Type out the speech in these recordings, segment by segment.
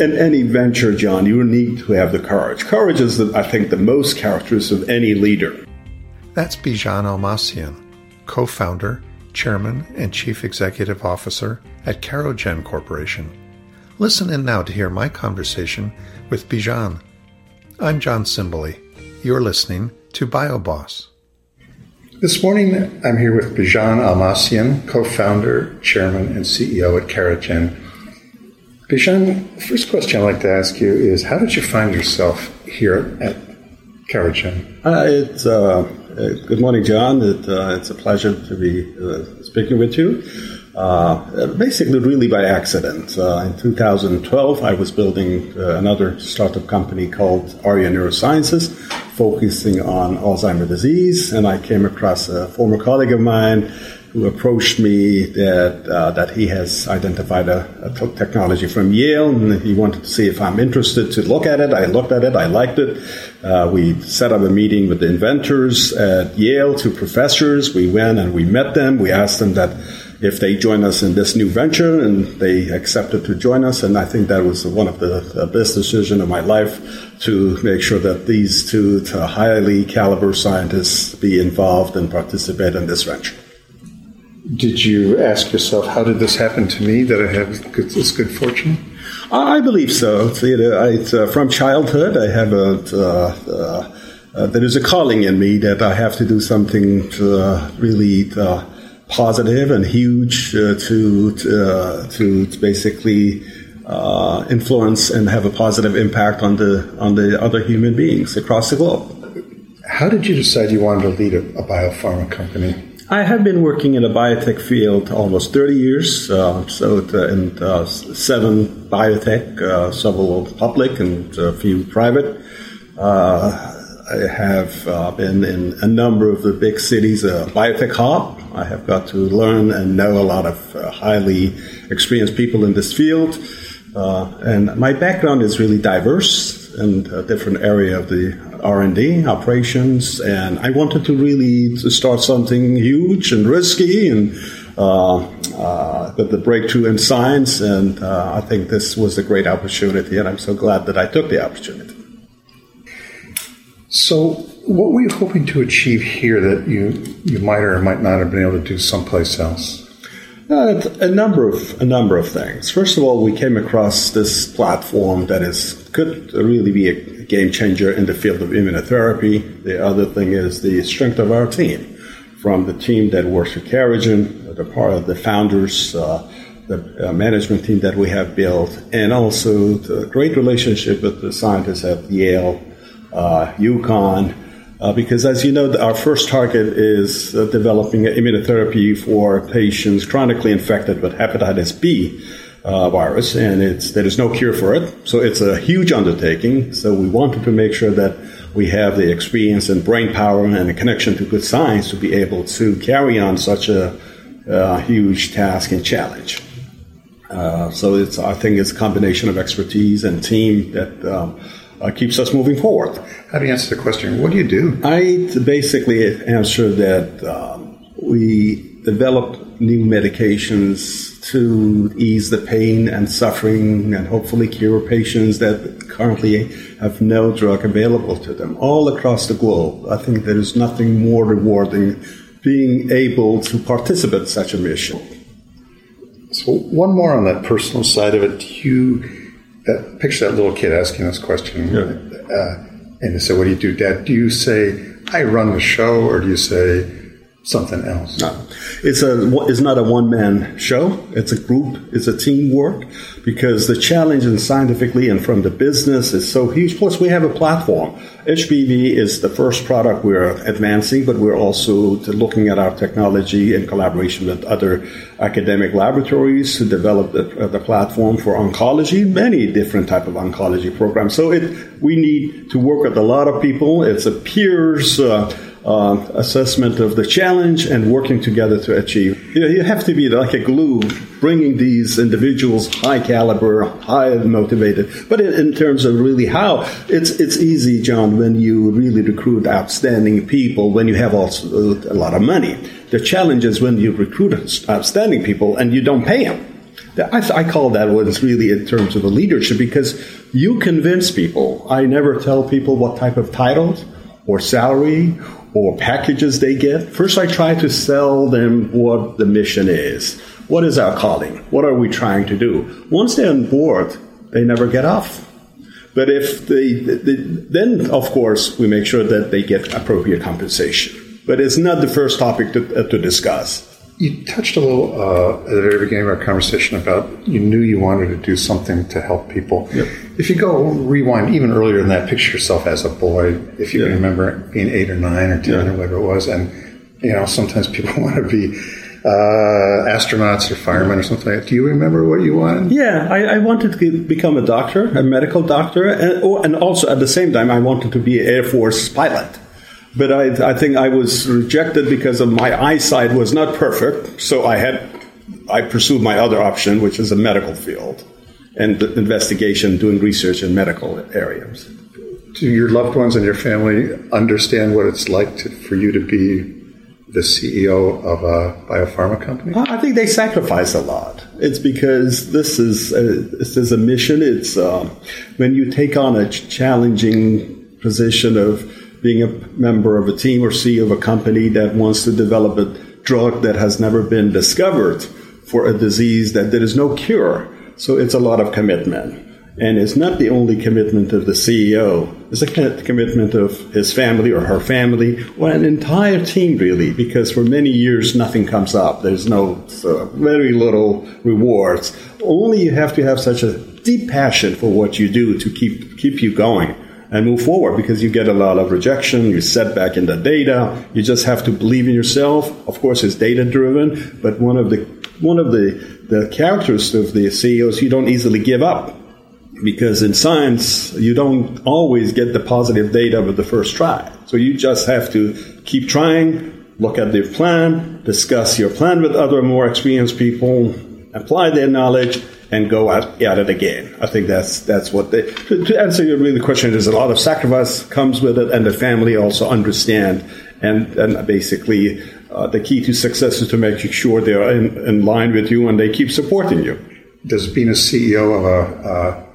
In any venture, John, you need to have the courage. Courage is, the, I think, the most characteristic of any leader. That's Bijan Almassian, co founder, chairman, and chief executive officer at Carogen Corporation. Listen in now to hear my conversation with Bijan. I'm John Simberly. You're listening to BioBoss. This morning, I'm here with Bijan Almassian, co founder, chairman, and CEO at Carogen. Bijan, the first question I'd like to ask you is how did you find yourself here at Carogen? Uh, it's, uh, uh, good morning, John. It, uh, it's a pleasure to be uh, speaking with you. Uh, basically, really by accident. in 2012, I was building another startup company called Aria Neurosciences, focusing on Alzheimer's disease, and I came across a former colleague of mine who approached me that uh, that he has identified a technology from Yale, and he wanted to see if I'm interested to look at it. I looked at it, I liked it. Uh, we set up a meeting with the inventors at Yale, two professors. We went and we met them. We asked them that if they join us in this new venture, and they accepted to join us. And I think that was one of the, the best decisions of my life to make sure that these two highly caliber scientists be involved and participate in this venture. Did you ask yourself, how did this happen to me that I have this good fortune? I believe so. uh, from childhood, I have a. Uh, uh, uh, there is a calling in me that I have to do something to, uh, really uh, positive and huge to to, to basically influence and have a positive impact on the on the other human beings across the globe. How did you decide you wanted to lead a, a biopharma company? I have been working in the biotech field almost 30 years, uh, so in uh, seven biotech, uh, several public and a few private. Uh, I have uh, been in a number of the big cities, a biotech hub. I have got to learn and know a lot of uh, highly experienced people in this field. and my background is really diverse and a different area of the R&D operations, and I wanted to really start something huge and risky and uh, uh, the breakthrough in science, and uh, I think this was a great opportunity, and I'm so glad that I took the opportunity. So, what were you hoping to achieve here that you you might or might not have been able to do someplace else? Uh, a number of a number of things. First of all, we came across this platform that is could really be a game changer in the field of immunotherapy. The other thing is the strength of our team, from the team that works with Carogen, the part of the founders, uh, the uh, management team that we have built, and also the great relationship with the scientists at Yale, uh, UConn uh, because, as you know, our first target is uh, developing immunotherapy for patients chronically infected with hepatitis B uh, virus, and it's there is no cure for it. So it's a huge undertaking. So we wanted to make sure that we have the experience and brain power and a connection to good science to be able to carry on such a, a huge task and challenge. Uh, so it's I think it's a combination of expertise and team that. Um, uh, keeps us moving forward. How do you answer the question? What do you do? I basically answer that um, we develop new medications to ease the pain and suffering and hopefully cure patients that currently have no drug available to them all across the globe. I think there is nothing more rewarding being able to participate in such a mission. So, one more on that personal side of it. You that picture that little kid asking this question, yeah. uh, and they say, "What do you do, Dad?" Do you say, "I run the show," or do you say something else? No, it's a it's not a one man show. It's a group. It's a teamwork because the challenge and scientifically and from the business is so huge. Plus, we have a platform. HBV is the first product we're advancing, but we're also looking at our technology in collaboration with other academic laboratories to develop the, the platform for oncology, many different type of oncology programs. So it, we need to work with a lot of people. It's a peers. Uh, uh, assessment of the challenge and working together to achieve. You, know, you have to be like a glue, bringing these individuals high caliber, high motivated. But in, in, terms of really how, it's it's easy, John, when you really recruit outstanding people, when you have also a lot of money. The challenge is when you recruit outstanding people and you don't pay them. I, I call that what's really in terms of a leadership because you convince people. I never tell people what type of titles or salary or packages they get. First, I try to sell them what the mission is. What is our calling? What are we trying to do? Once they're on board, they never get off. But if they, they, then of course we make sure that they get appropriate compensation. But it's not the first topic to, uh, to discuss. You touched a little uh, at the very beginning of our conversation about you knew you wanted to do something to help people. Yep. If you go rewind even earlier than that, picture yourself as a boy. If you Yeah. remember being eight or nine or ten Yeah. or whatever it was, and you know sometimes people want to be uh, astronauts or firemen or something. like that. Do you remember what you wanted? Yeah, I, I wanted to become a doctor, a medical doctor, and, oh, and also at the same time, I wanted to be an Air Force pilot. But I, I think I was rejected because of my eyesight was not perfect. So I had, I pursued my other option, which is a medical field and the investigation, doing research in medical areas. Do your loved ones and your family understand what it's like to, for you to be the CEO of a biopharma company? I think they sacrifice a lot. It's because this is a, this is a mission. It's um, when you take on a challenging position of being a member of a team or CEO of a company that wants to develop a drug that has never been discovered for a disease that there is no cure. So it's a lot of commitment. And it's not the only commitment of the CEO. It's a commitment of his family or her family or an entire team, really, because for many years nothing comes up. There's no very little rewards. Only you have to have such a deep passion for what you do to keep keep you going and move forward because you get a lot of rejection, you set back in the data. You just have to believe in yourself. Of course, it's data driven, but one of the one of the, the characters of the CEOs, you don't easily give up because in science you don't always get the positive data with the first try. So you just have to keep trying, look at the plan, discuss your plan with other more experienced people, apply their knowledge, and go at, at it again. I think that's that's what they. To, to answer your really question, there's a lot of sacrifice comes with it, and the family also understand. And and basically, uh, the key to success is to make sure they're in, in line with you and they keep supporting you. Does being a CEO of a uh,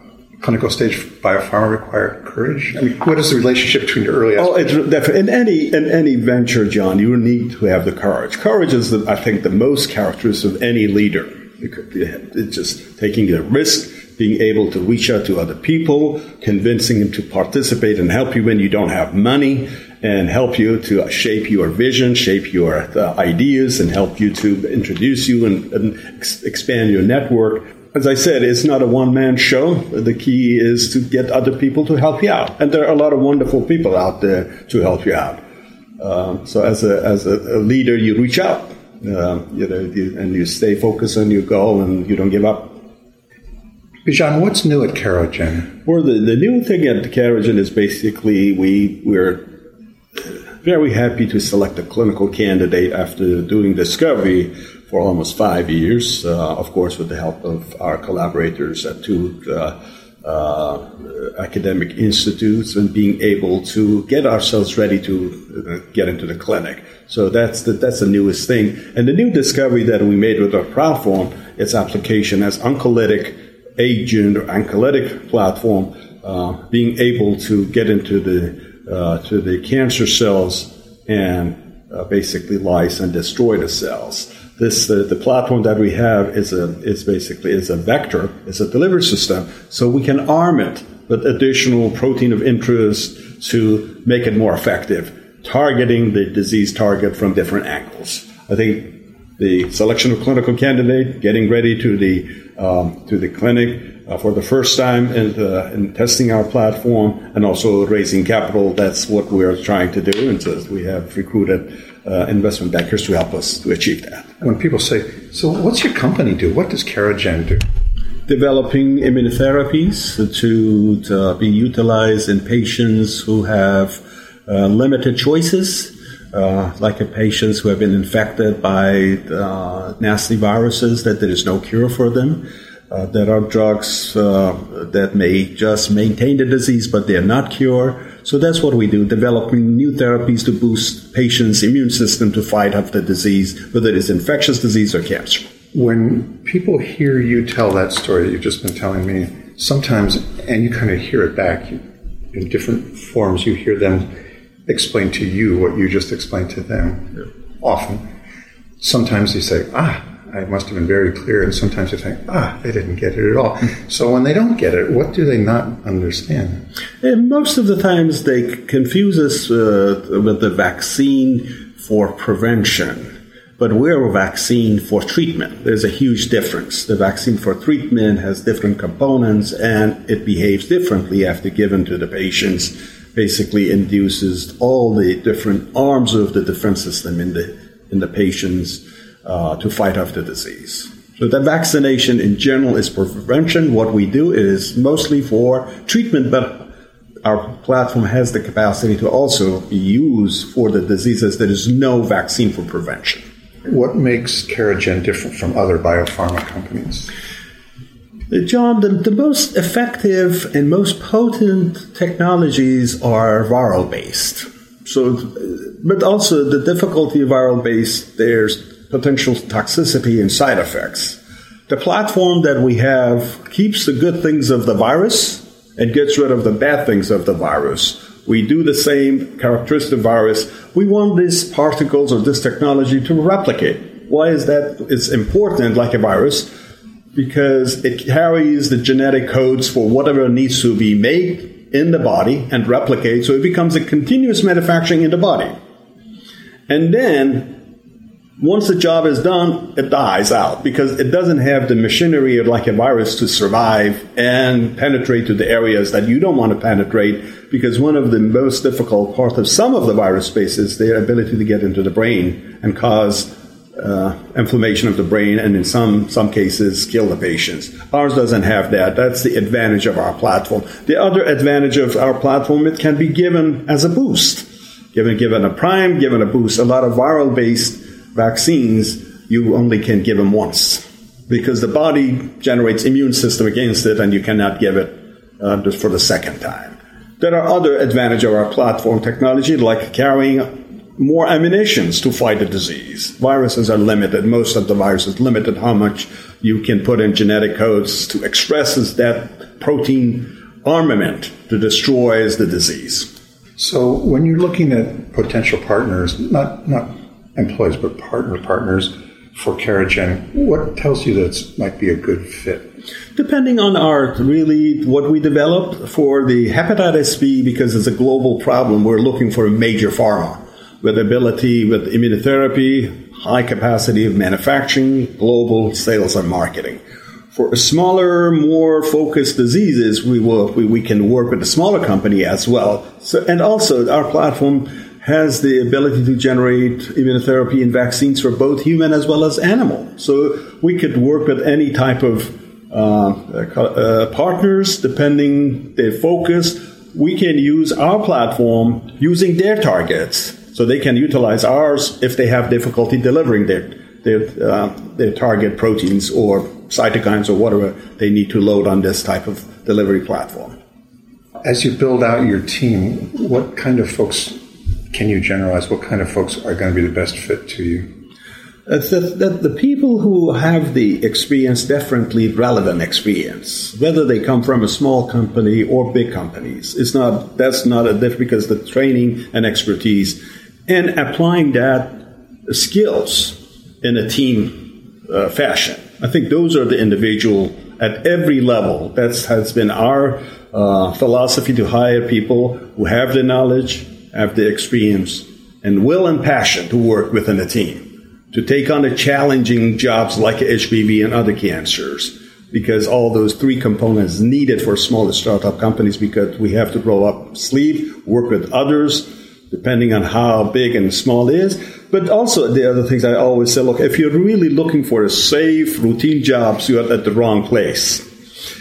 clinical stage biopharma require courage? I mean, what is the relationship between your early Oh, it's definitely in any in any venture, John. You need to have the courage. Courage is, the, I think, the most characteristic of any leader. It's just taking a risk, being able to reach out to other people, convincing them to participate and help you when you don't have money, and help you to shape your vision, shape your uh, ideas, and help you to introduce you and, and ex- expand your network. As I said, it's not a one man show. The key is to get other people to help you out. And there are a lot of wonderful people out there to help you out. Um, so as a, as a, a leader, you reach out, um, you know, and you stay focused on your goal and you don't give up. Bijan, what's new at Carogen? Well, the, the new thing at Carogen is basically we, we're very happy to select a clinical candidate after doing discovery for almost five years, uh, of course, with the help of our collaborators at two uh, academic institutes and being able to get ourselves ready to uh, get into the clinic. So that's the, that's the newest thing. And the new discovery that we made with our platform, its application as oncolytic agent or oncolytic platform, uh, being able to get into the uh, to the cancer cells and uh, basically lyse and destroy the cells. This the, the platform that we have is a is basically is a vector, is a delivery system, so we can arm it with additional protein of interest to make it more effective, targeting the disease target from different angles. I think the selection of clinical candidate, getting ready to the um, to the clinic uh, for the first time, in, uh, and testing our platform, and also raising capital. That's what we're trying to do, and so we have recruited uh, investment bankers to help us to achieve that. When people say, "So, what's your company do? What does Carogen do?" Developing immunotherapies to, to be utilized in patients who have uh, limited choices. Uh, like in patients who have been infected by uh, nasty viruses that there is no cure for them. Uh, there are drugs uh, that may just maintain the disease, but they're not cure. So that's what we do, developing new therapies to boost patients' immune system to fight off the disease, whether it's infectious disease or cancer. When people hear you tell that story that you've just been telling me, sometimes, and you kind of hear it back in different forms, you hear them explain to you what you just explained to them. Yeah. Often. Sometimes they say, ah, I must have been very clear. And sometimes you think, ah, they didn't get it at all. So when they don't get it, what do they not understand? And most of the times they confuse us uh, with the vaccine for prevention. But we're a vaccine for treatment. There's a huge difference. The vaccine for treatment has different components and it behaves differently after given to the patients. Basically induces all the different arms of the defense system in the in the patients uh, to fight off the disease. So the vaccination in general is for prevention. What we do is mostly for treatment, but our platform has the capacity to also be used for the diseases. that is no vaccine for prevention. What makes CaroGen different from other biopharma companies? John, the, the most effective and most potent technologies are viral based. So, but also the difficulty of viral based, there's potential toxicity and side effects. The platform that we have keeps the good things of the virus and gets rid of the bad things of the virus. We do the same characteristic virus. We want these particles or this technology to replicate. Why is that? It's important, like a virus, because it carries the genetic codes for whatever needs to be made in the body and replicate. So it becomes a continuous manufacturing in the body. And then once the job is done, it dies out because it doesn't have the machinery of like a virus to survive and penetrate to the areas that you don't want to penetrate. Because one of the most difficult parts of some of the virus space is their ability to get into the brain and cause uh, inflammation of the brain, and in some some cases, kill the patients. Ours doesn't have that. That's the advantage of our platform. The other advantage of our platform, it can be given as a boost, given given a prime, given a boost. A lot of viral based vaccines, you only can give them once because the body generates immune system against it and you cannot give it uh, just for the second time. There are other advantages of our platform technology like carrying more ammunitions to fight the disease. Viruses are limited. Most of the viruses limited how much you can put in genetic codes to express that protein armament to destroy the disease. So when you're looking at potential partners, not not employees, but partner partners for CaroGen. What tells you that might be a good fit? Depending on our really what we developed for the hepatitis B, because it's a global problem, we're looking for a major pharma with ability with immunotherapy, high capacity of manufacturing, global sales and marketing. For smaller, more focused diseases, we will we, we can work with a smaller company as well. So, and also our platform has the ability to generate immunotherapy and vaccines for both human as well as animal. So we could work with any type of uh, uh, partners depending their focus. We can use our platform using their targets, so they can utilize ours if they have difficulty delivering their their uh, their target proteins or cytokines or whatever they need to load on this type of delivery platform. As you build out your team, what kind of folks can you generalize what kind of folks are going to be the best fit to you? That the people who have the experience, definitely relevant experience, whether they come from a small company or big companies, it's not that's not a difference because the training and expertise and applying that skills in a team uh, fashion. I think those are the individual at every level. That has been our uh, philosophy to hire people who have the knowledge, have the experience and will and passion to work within a team, to take on the challenging jobs like HBV and other cancers, because all those three components needed for smaller startup companies because we have to roll up sleeve, work with others, depending on how big and small it is. But also the other things I always say, look, if you're really looking for a safe, routine jobs, you're at the wrong place.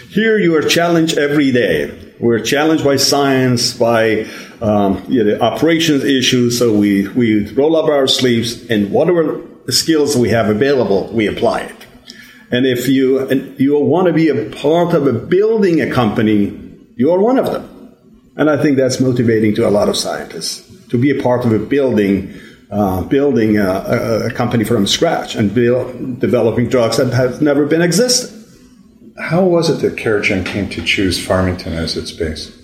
Here you are challenged every day. We're challenged by science, by um, you know, operations issues. So we, we roll up our sleeves and whatever skills we have available, we apply it. And if you, and you want to be a part of a building a company, you're one of them. And I think that's motivating to a lot of scientists to be a part of a building uh, building a, a, a, company from scratch and build, developing drugs that have never been existed. How was it that Carogen came to choose Farmington as its base?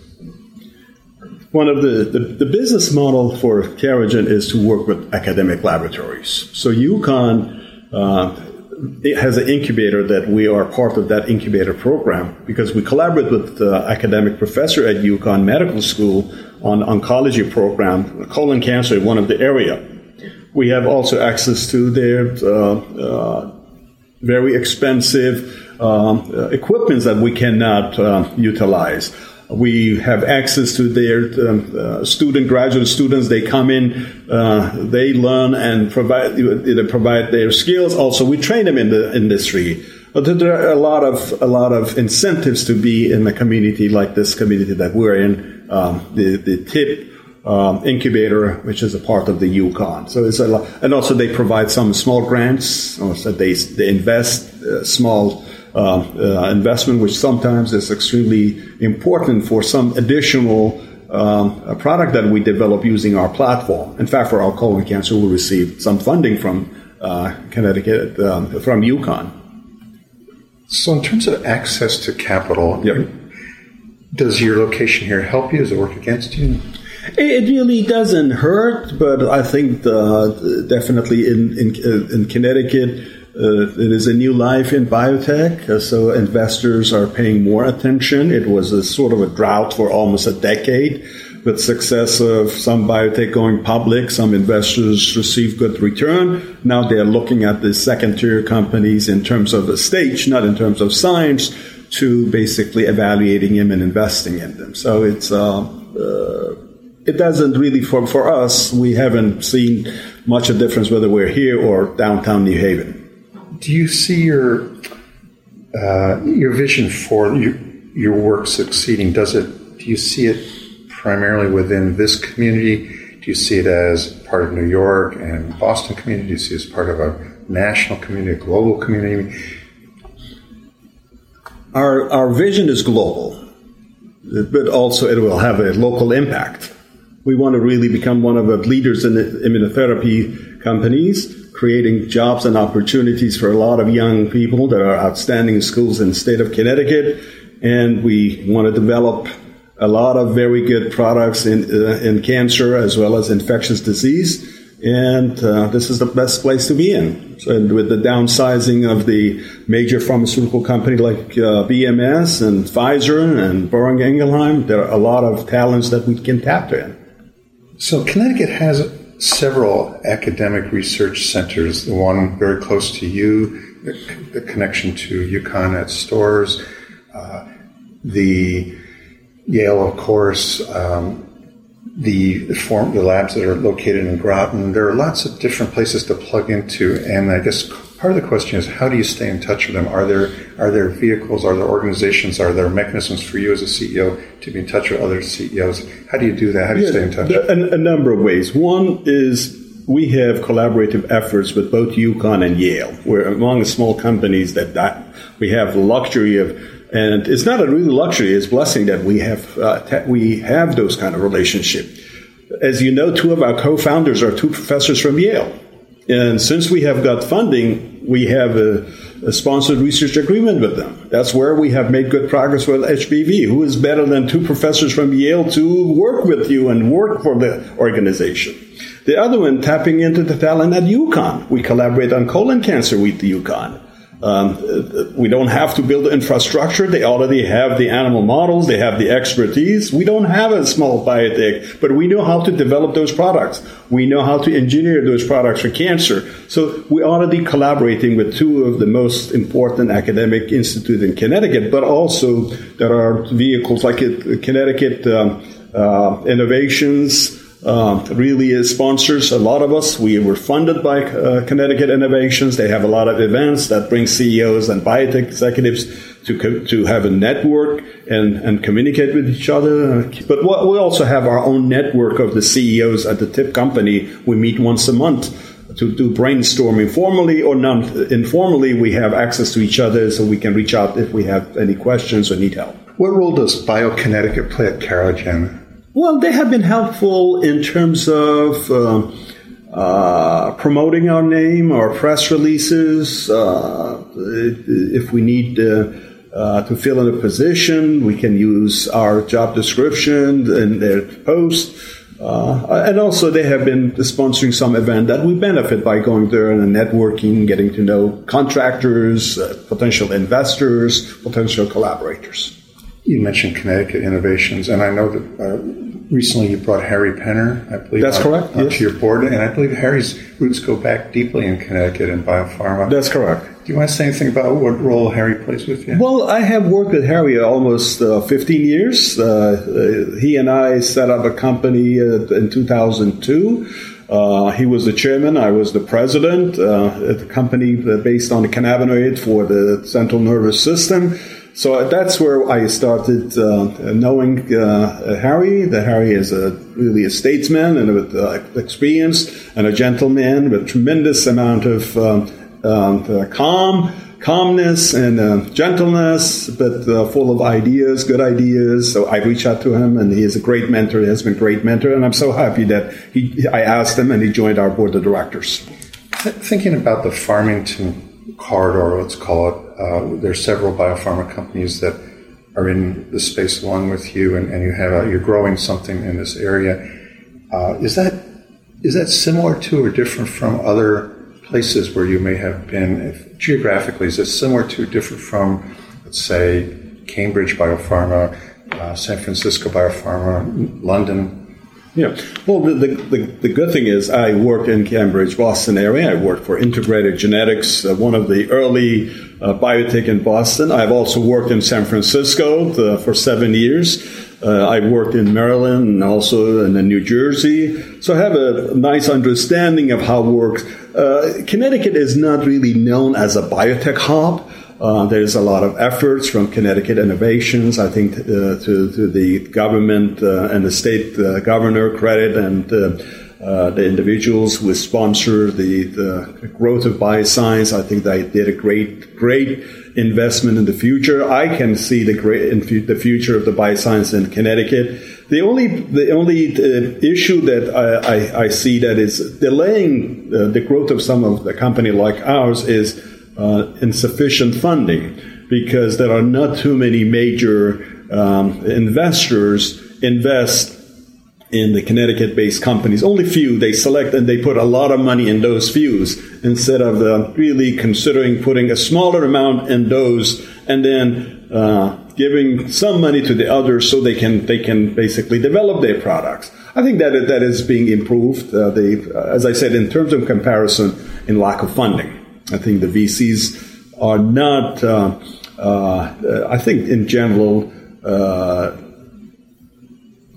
One of the, the, the business model for Carogen is to work with academic laboratories. So UConn uh, has an incubator that we are part of that incubator program because we collaborate with the academic professor at UConn Medical School on oncology program, colon cancer, one of the area. We have also access to their uh, uh, very expensive um, equipment that we cannot uh, utilize. We have access to their um, uh, student, graduate students. They come in, uh, they learn and provide, they provide their skills. Also, we train them in the industry. But there are a lot of a lot of incentives to be in a community like this community that we're in. Um, the the tip um, incubator, which is a part of the UConn. So it's a lot, and also they provide some small grants. Also they they invest uh, small uh, uh, investment, which sometimes is extremely important for some additional um, product that we develop using our platform. In fact, for our colon cancer, we received some funding from uh, Connecticut, um, from UConn. So, in terms of access to capital, yep. does your location here help you? Does it work against you? It really doesn't hurt, but I think the, definitely in, in, in Connecticut, uh, it is a new life in biotech, uh, so investors are paying more attention. It was a sort of a drought for almost a decade. With success of some biotech going public, some investors receive good return. Now they're looking at the second tier companies in terms of the stage, not in terms of science, to basically evaluating them and investing in them. So it's uh, uh, it doesn't really for for us. We haven't seen much of difference whether we're here or downtown New Haven do you see your uh, your vision for your, your work succeeding? Does it? Do you see it primarily within this community? Do you see it as part of New York and Boston community? Do you see it as part of a national community, a global community? Our our vision is global, but also it will have a local impact. We want to really become one of the leaders in the immunotherapy companies creating jobs and opportunities for a lot of young people that are outstanding schools in the state of Connecticut. And we want to develop a lot of very good products in, uh, in cancer as well as infectious disease. And uh, this is the best place to be in. So, and with the downsizing of the major pharmaceutical company like uh, BMS and Pfizer and Boehringer Ingelheim, there are a lot of talents that we can tap in. So Connecticut has several academic research centers, the one very close to you, the, the connection to UConn at Storrs, uh, the Yale, of course, um, the, the, form, the labs that are located in Groton. There are lots of different places to plug into, and I guess part of the question is how do you stay in touch with them? Are there are there vehicles? Are there organizations? Are there mechanisms for you as a CEO to be in touch with other CEOs? How do you do that? How do you yeah, stay in touch? A, a number of ways. One is we have collaborative efforts with both UConn and Yale. We're among small companies that, that we have the luxury of and it's not a really luxury; it's a blessing that we have uh, te- we have those kind of relationship. As you know, two of our co-founders are two professors from Yale. And since we have got funding, we have a, a, sponsored research agreement with them. That's where we have made good progress with HBV. Who is better than two professors from Yale to work with you and work for the organization? The other one, tapping into the talent at UConn. We collaborate on colon cancer with the UConn. Um, we don't have to build infrastructure. They already have the animal models. They have the expertise. We don't have a small biotech, but we know how to develop those products. We know how to engineer those products for cancer. So we're already collaborating with two of the most important academic institutes in Connecticut, but also there are vehicles like Connecticut um, uh, Innovations, uh, really sponsors a lot of us. We were funded by uh, Connecticut Innovations. They have a lot of events that bring CEOs and biotech executives to co- to have a network and, and communicate with each other. But we also have our own network of the CEOs at the tip company. We meet once a month to do brainstorming formally or non informally. We have access to each other so we can reach out if we have any questions or need help. What role does BioConnecticut play at Carogen? Well, they have been helpful in terms of uh, uh, promoting our name, our press releases. Uh, if we need uh, uh, to fill in a position, we can use our job description and their post. Uh, and also, they have been sponsoring some event that we benefit by going there and networking, getting to know contractors, potential investors, potential collaborators. You mentioned Connecticut Innovations, and I know that uh, recently you brought Harry Penner, I believe. That's correct. Yes. your board, and I believe Harry's roots go back deeply in Connecticut and biopharma. That's correct. Do you want to say anything about what role Harry plays with you? Well, I have worked with Harry almost uh, 15 years. Uh, uh he and I set up a company uh, in 2002. Uh, he was the chairman. I was the president. Uh, the company based on the cannabinoid for the central nervous system. So that's where I started uh, knowing uh, Harry. That Harry is a, really a statesman and with uh, experience and a gentleman with tremendous amount of um, um uh, calm, calmness and uh, gentleness, but uh, full of ideas, good ideas. So I reached out to him, and he is a great mentor. He has been a great mentor, and I'm so happy that he. I asked him, and he joined our board of directors. Thinking about the Farmington corridor, let's call it uh, there's several biopharma companies that are in the space along with you, and, and you have uh, you're growing something in this area. Uh, is that is that similar to or different from other places where you may have been if, geographically? Is it similar to, different from, let's say, Cambridge Biopharma, uh, San Francisco Biopharma, London? Yeah. Well, the, the, the, good thing is I work in Cambridge, Boston area. I work for Integrated Genetics, uh, one of the early uh, biotech in Boston. I've also worked in San Francisco the, for seven years. Uh, I've worked in Maryland and also in New Jersey. So I have a nice understanding of how it works. Uh, Connecticut is not really known as a biotech hub. Uh, there's a lot of efforts from Connecticut Innovations, I think, uh, to, to, the government uh, and the state uh, governor credit and uh, uh, the individuals who sponsor the, the growth of bioscience. I think they did a great, great investment in the future. I can see the great the future of the bioscience in Connecticut. The only the only issue that I, I, I, see that is delaying the growth of some of the company like ours is uh, insufficient funding because there are not too many major um, investors invest in the Connecticut based companies. Only few they select and they put a lot of money in those few instead of uh, really considering putting a smaller amount in those and then uh, giving some money to the others so they can they can basically develop their products. I think that that is being improved. Uh, they, uh, as I said, in terms of comparison, in lack of funding. I think the VCs are not. Uh, uh, I think in general uh,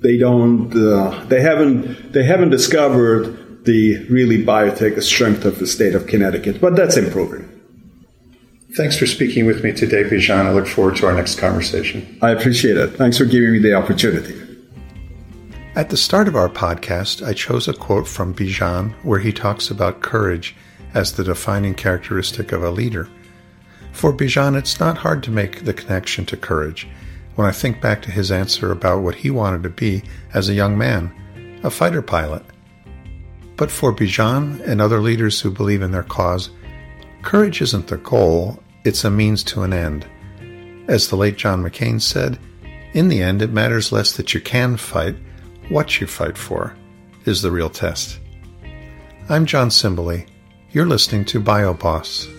they don't. Uh, they haven't. They haven't discovered the really biotech strength of the state of Connecticut, but that's improving. Thanks for speaking with me today, Bijan. I look forward to our next conversation. I appreciate it. Thanks for giving me the opportunity. At the start of our podcast, I chose a quote from Bijan where he talks about courage as the defining characteristic of a leader. For Bijan, it's not hard to make the connection to courage when I think back to his answer about what he wanted to be as a young man a fighter pilot. But for Bijan and other leaders who believe in their cause, courage isn't the goal, it's a means to an end. As the late John McCain said, in the end, it matters less that you can fight, what you fight for is the real test. I'm John Simberly. You're listening to BioBoss.